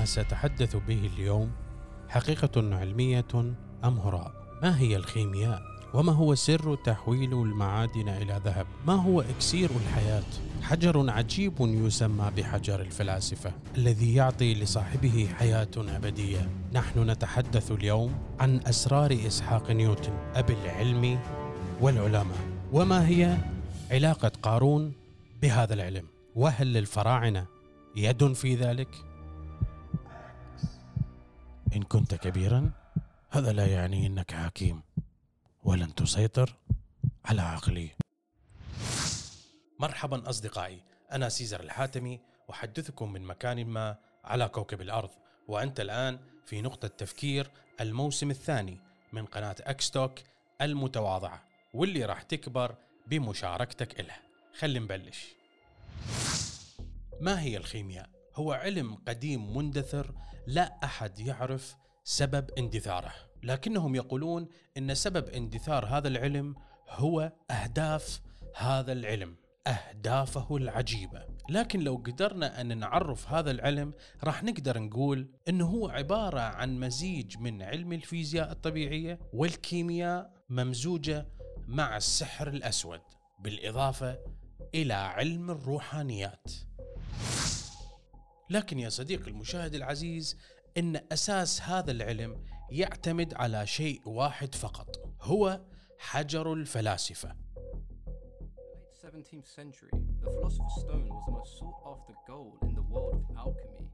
ما سأتحدث به اليوم حقيقة علمية أم هراء؟ ما هي الخيمياء؟ وما هو سر تحويل المعادن إلى ذهب؟ ما هو إكسير الحياة؟ حجر عجيب يسمى بحجر الفلاسفة الذي يعطي لصاحبه حياة أبدية نحن نتحدث اليوم عن أسرار إسحاق نيوتن أبي العلم والعلماء وما هي علاقة قارون بهذا العلم وهل للفراعنة يد في ذلك؟ إن كنت كبيرا هذا لا يعني أنك حكيم ولن تسيطر على عقلي. مرحبا أصدقائي أنا سيزر الحاتمي أحدثكم من مكان ما على كوكب الأرض وأنت الآن في نقطة تفكير الموسم الثاني من قناة أكستوك المتواضعة واللي راح تكبر بمشاركتك إله. خلي نبلش. ما هي الخيمياء؟ هو علم قديم مندثر لا أحد يعرف سبب اندثاره، لكنهم يقولون إن سبب اندثار هذا العلم هو أهداف هذا العلم، أهدافه العجيبة، لكن لو قدرنا أن نعرف هذا العلم راح نقدر نقول إنه هو عبارة عن مزيج من علم الفيزياء الطبيعية والكيمياء ممزوجة مع السحر الأسود، بالإضافة إلى علم الروحانيات. لكن يا صديقي المشاهد العزيز ان أساس هذا العلم يعتمد على شيء واحد فقط هو حجر الفلاسفه late 17th century, the philosopher's stone was the most sought after gold in the world of alchemy.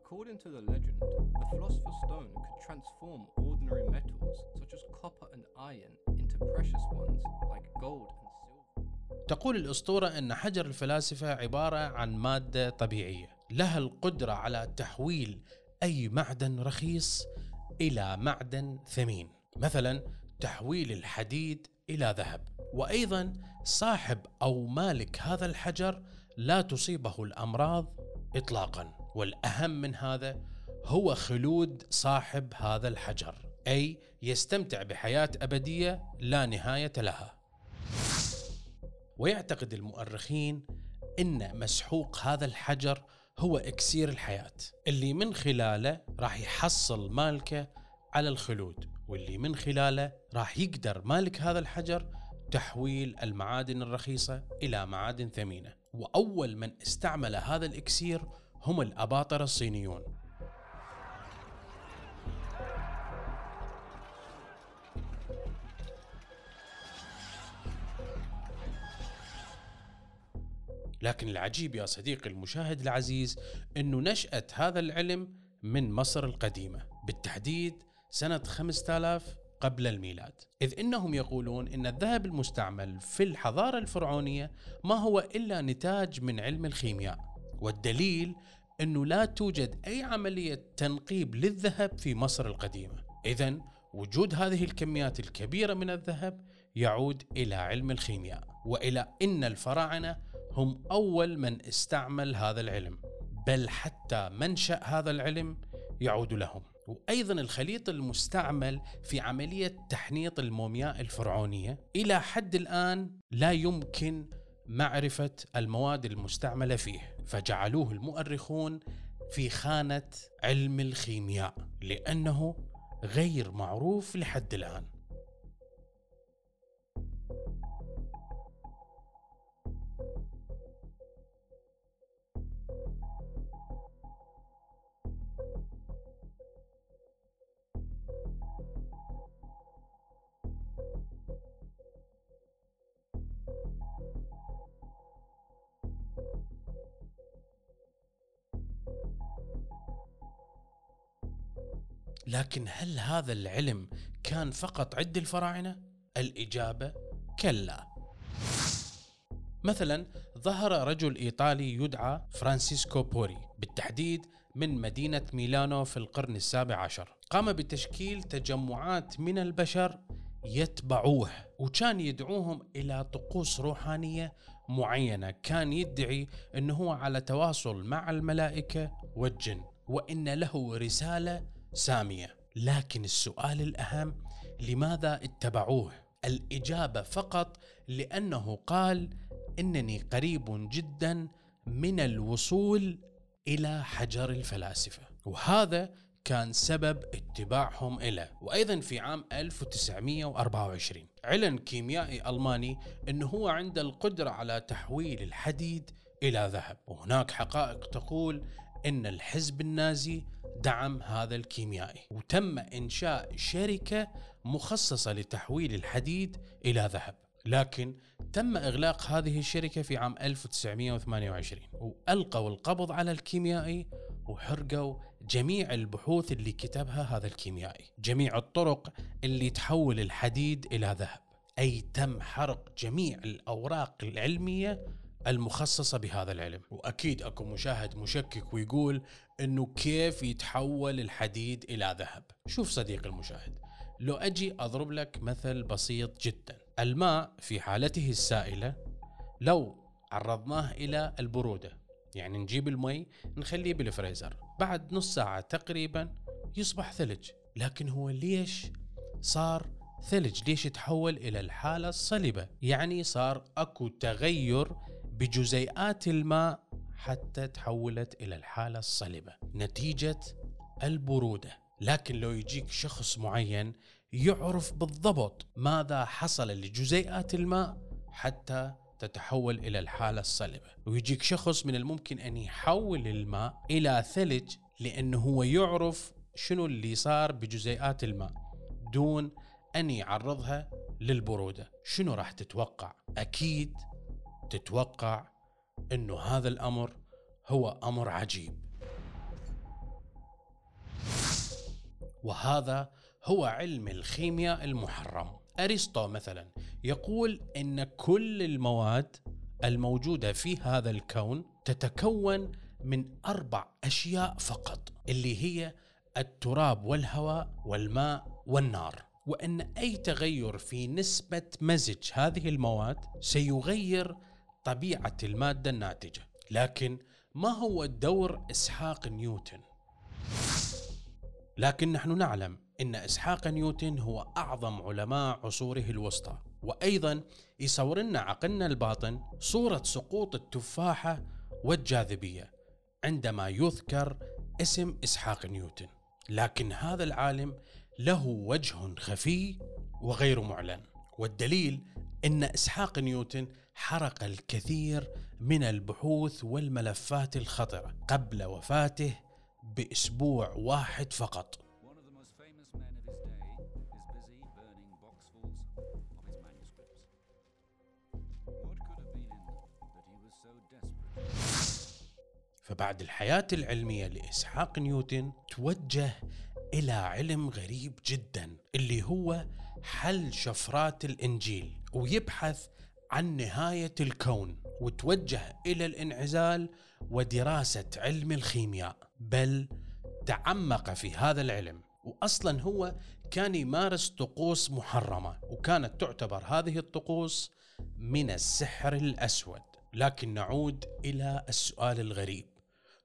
According to the legend, the philosopher's stone could transform ordinary metals such as copper and iron into precious ones like gold and silver. تقول الاسطوره ان حجر الفلاسفه عباره عن ماده طبيعيه لها القدرة على تحويل أي معدن رخيص إلى معدن ثمين. مثلا تحويل الحديد إلى ذهب. وأيضا صاحب أو مالك هذا الحجر لا تصيبه الأمراض اطلاقا. والأهم من هذا هو خلود صاحب هذا الحجر أي يستمتع بحياة أبدية لا نهاية لها. ويعتقد المؤرخين إن مسحوق هذا الحجر هو إكسير الحياة. اللي من خلاله راح يحصل مالكه على الخلود واللي من خلاله راح يقدر مالك هذا الحجر تحويل المعادن الرخيصة إلى معادن ثمينة. وأول من استعمل هذا الإكسير هم الأباطرة الصينيون. لكن العجيب يا صديقي المشاهد العزيز انه نشأة هذا العلم من مصر القديمة بالتحديد سنة 5000 قبل الميلاد. إذ إنهم يقولون إن الذهب المستعمل في الحضارة الفرعونية ما هو إلا نتاج من علم الخيمياء. والدليل أنه لا توجد أي عملية تنقيب للذهب في مصر القديمة. إذا وجود هذه الكميات الكبيرة من الذهب يعود إلى علم الخيمياء وإلى أن الفراعنة هم أول من استعمل هذا العلم بل حتى منشأ هذا العلم يعود لهم. وأيضا الخليط المستعمل في عملية تحنيط المومياء الفرعونية إلى حد الآن لا يمكن معرفة المواد المستعملة فيه فجعلوه المؤرخون في خانة علم الخيمياء لأنه غير معروف لحد الآن. لكن هل هذا العلم كان فقط عند الفراعنة؟ الإجابة كلا. مثلا ظهر رجل إيطالي يدعى فرانسيسكو بوري بالتحديد من مدينة ميلانو في القرن السابع عشر. قام بتشكيل تجمعات من البشر يتبعوه وكان يدعوهم إلى طقوس روحانية معينة، كان يدعي إنه هو على تواصل مع الملائكة والجن وإن له رسالة سامية، لكن السؤال الأهم لماذا اتبعوه؟ الإجابة فقط لأنه قال إنني قريب جدا من الوصول إلى حجر الفلاسفة، وهذا كان سبب اتباعهم له وأيضا في عام 1924 علن كيميائي ألماني أنه هو عنده القدرة على تحويل الحديد إلى ذهب. وهناك حقائق تقول أن الحزب النازي دعم هذا الكيميائي. وتم إنشاء شركة مخصصة لتحويل الحديد إلى ذهب. لكن تم إغلاق هذه الشركة في عام 1928 وألقوا القبض على الكيميائي وحرقوا جميع البحوث اللي كتبها هذا الكيميائي. جميع الطرق اللي تحول الحديد إلى ذهب. أي تم حرق جميع الأوراق العلمية المخصصة بهذا العلم. وأكيد أكو مشاهد مشكك ويقول أنه كيف يتحول الحديد إلى ذهب. شوف صديق المشاهد لو أجي أضرب لك مثل بسيط جدا الماء في حالته السائلة لو عرضناه إلى البرودة يعني نجيب المي نخليه بالفريزر بعد نص ساعة تقريبا يصبح ثلج. لكن هو ليش صار ثلج؟ ليش تحول إلى الحالة الصلبة يعني صار أكو تغير بجزيئات الماء حتى تحولت إلى الحالة الصلبة نتيجة البرودة. لكن لو يجيك شخص معين يعرف بالضبط ماذا حصل لجزيئات الماء حتى تتحول إلى الحالة الصلبة. ويجيك شخص من الممكن أن يحول الماء إلى ثلج لأنه هو يعرف شنو اللي صار بجزيئات الماء دون أن يعرضها للبرودة. شنو راح تتوقع؟ أكيد تتوقع إنه هذا الأمر هو أمر عجيب. وهذا هو علم الخيمياء المحرم. أرسطو مثلا يقول إن كل المواد الموجودة في هذا الكون تتكون من أربع أشياء فقط اللي هي التراب والهواء والماء والنار. وإن أي تغير في نسبة مزج هذه المواد سيغير طبيعة المادة الناتجة. لكن ما هو دور إسحاق نيوتن؟ لكن نحن نعلم إن إسحاق نيوتن هو أعظم علماء عصوره الوسطى. وأيضا يصور لنا عقلنا الباطن صورة سقوط التفاحة والجاذبية عندما يذكر اسم إسحاق نيوتن. لكن هذا العالم له وجه خفي وغير معلن. والدليل إن إسحاق نيوتن حرق الكثير من البحوث والملفات الخطرة قبل وفاته بأسبوع واحد فقط. فبعد الحياة العلمية لإسحاق نيوتن توجه إلى علم غريب جدا اللي هو حل شفرات الإنجيل ويبحث عن نهاية الكون وتوجه إلى الإنعزال ودراسة علم الخيمياء. بل تعمق في هذا العلم وأصلا هو كان يمارس طقوس محرمة وكانت تعتبر هذه الطقوس من السحر الأسود. لكن نعود إلى السؤال الغريب.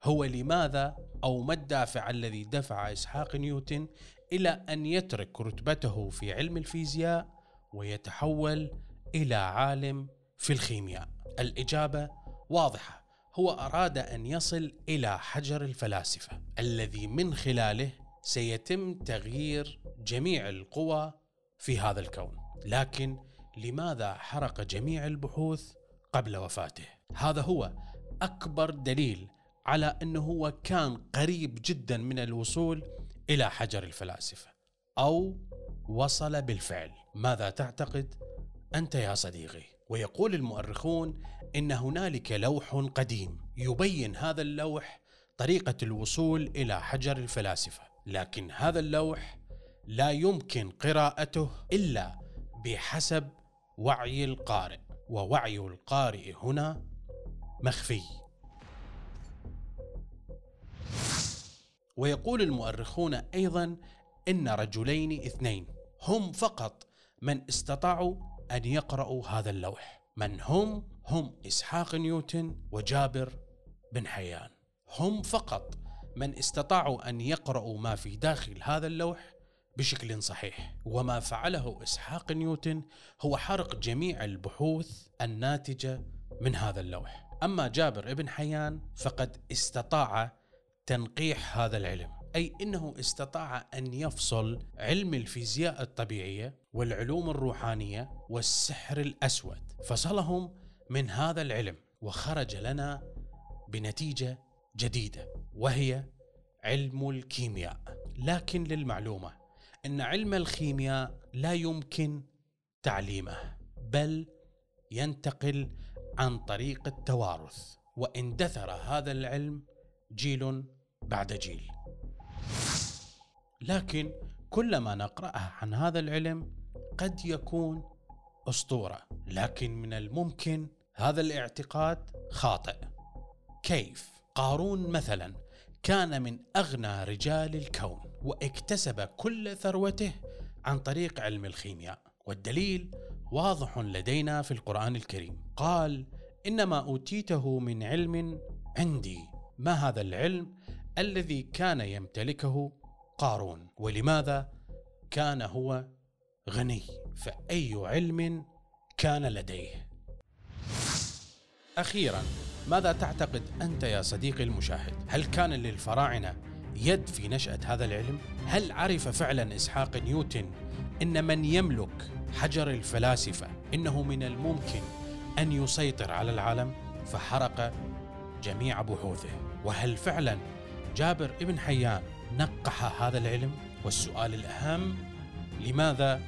هو لماذا أو ما الدافع الذي دفع إسحاق نيوتن إلى أن يترك رتبته في علم الفيزياء ويتحول إلى عالم في الخيمياء؟ الإجابة واضحة هو أراد أن يصل إلى حجر الفلاسفة الذي من خلاله سيتم تغيير جميع القوى في هذا الكون، لكن لماذا حرق جميع البحوث قبل وفاته؟ هذا هو أكبر دليل على أنه هو كان قريب جدا من الوصول إلى حجر الفلاسفة أو وصل بالفعل. ماذا تعتقد أنت يا صديقي؟ ويقول المؤرخون إن هنالك لوح قديم يبين هذا اللوح طريقة الوصول إلى حجر الفلاسفة لكن هذا اللوح لا يمكن قراءته إلا بحسب وعي القارئ. ووعي القارئ هنا مخفي. ويقول المؤرخون أيضا إن رجلين اثنين هم فقط من استطاعوا أن يقرأوا هذا اللوح. من هم؟ هم إسحاق نيوتن وجابر بن حيان. هم فقط من استطاعوا أن يقرأوا ما في داخل هذا اللوح بشكل صحيح. وما فعله إسحاق نيوتن هو حرق جميع البحوث الناتجة من هذا اللوح. أما جابر بن حيان فقد استطاع تنقيح هذا العلم. أي إنه استطاع أن يفصل علم الفيزياء الطبيعية والعلوم الروحانية والسحر الأسود. فصلهم من هذا العلم وخرج لنا بنتيجة جديدة وهي علم الكيمياء. لكن للمعلومة إن علم الكيمياء لا يمكن تعليمه بل ينتقل عن طريق التوارث. واندثر هذا العلم جيل بعد جيل. لكن كلما نقرأ عن هذا العلم قد يكون أسطورة لكن من الممكن هذا الاعتقاد خاطئ. كيف؟ قارون مثلا كان من أغنى رجال الكون واكتسب كل ثروته عن طريق علم الخيمياء. والدليل واضح لدينا في القرآن الكريم. قال إنما أوتيته من علم عندي ما هذا العلم الذي كان يمتلكه قارون؟ ولماذا كان هو غني؟ فأي علم كان لديه؟ أخيرا ماذا تعتقد أنت يا صديقي المشاهد؟ هل كان للفراعنة يد في نشأة هذا العلم؟ هل عرف فعلا إسحاق نيوتن إن من يملك حجر الفلاسفة إنه من الممكن أن يسيطر على العالم؟ فحرق جميع بحوثه. وهل فعلا جابر ابن حيان نقح هذا العلم؟ والسؤال الأهم لماذا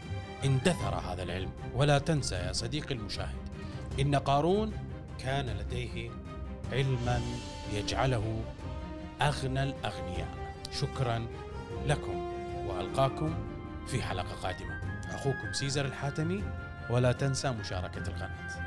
اندثر هذا العلم؟ ولا تنسى يا صديقي المشاهد إن قارون كان لديه علما يجعله أغنى الأغنياء. شكرا لكم وألقاكم في حلقة قادمة. أخوكم سيزر الحاتمي ولا تنسى مشاركة القناة.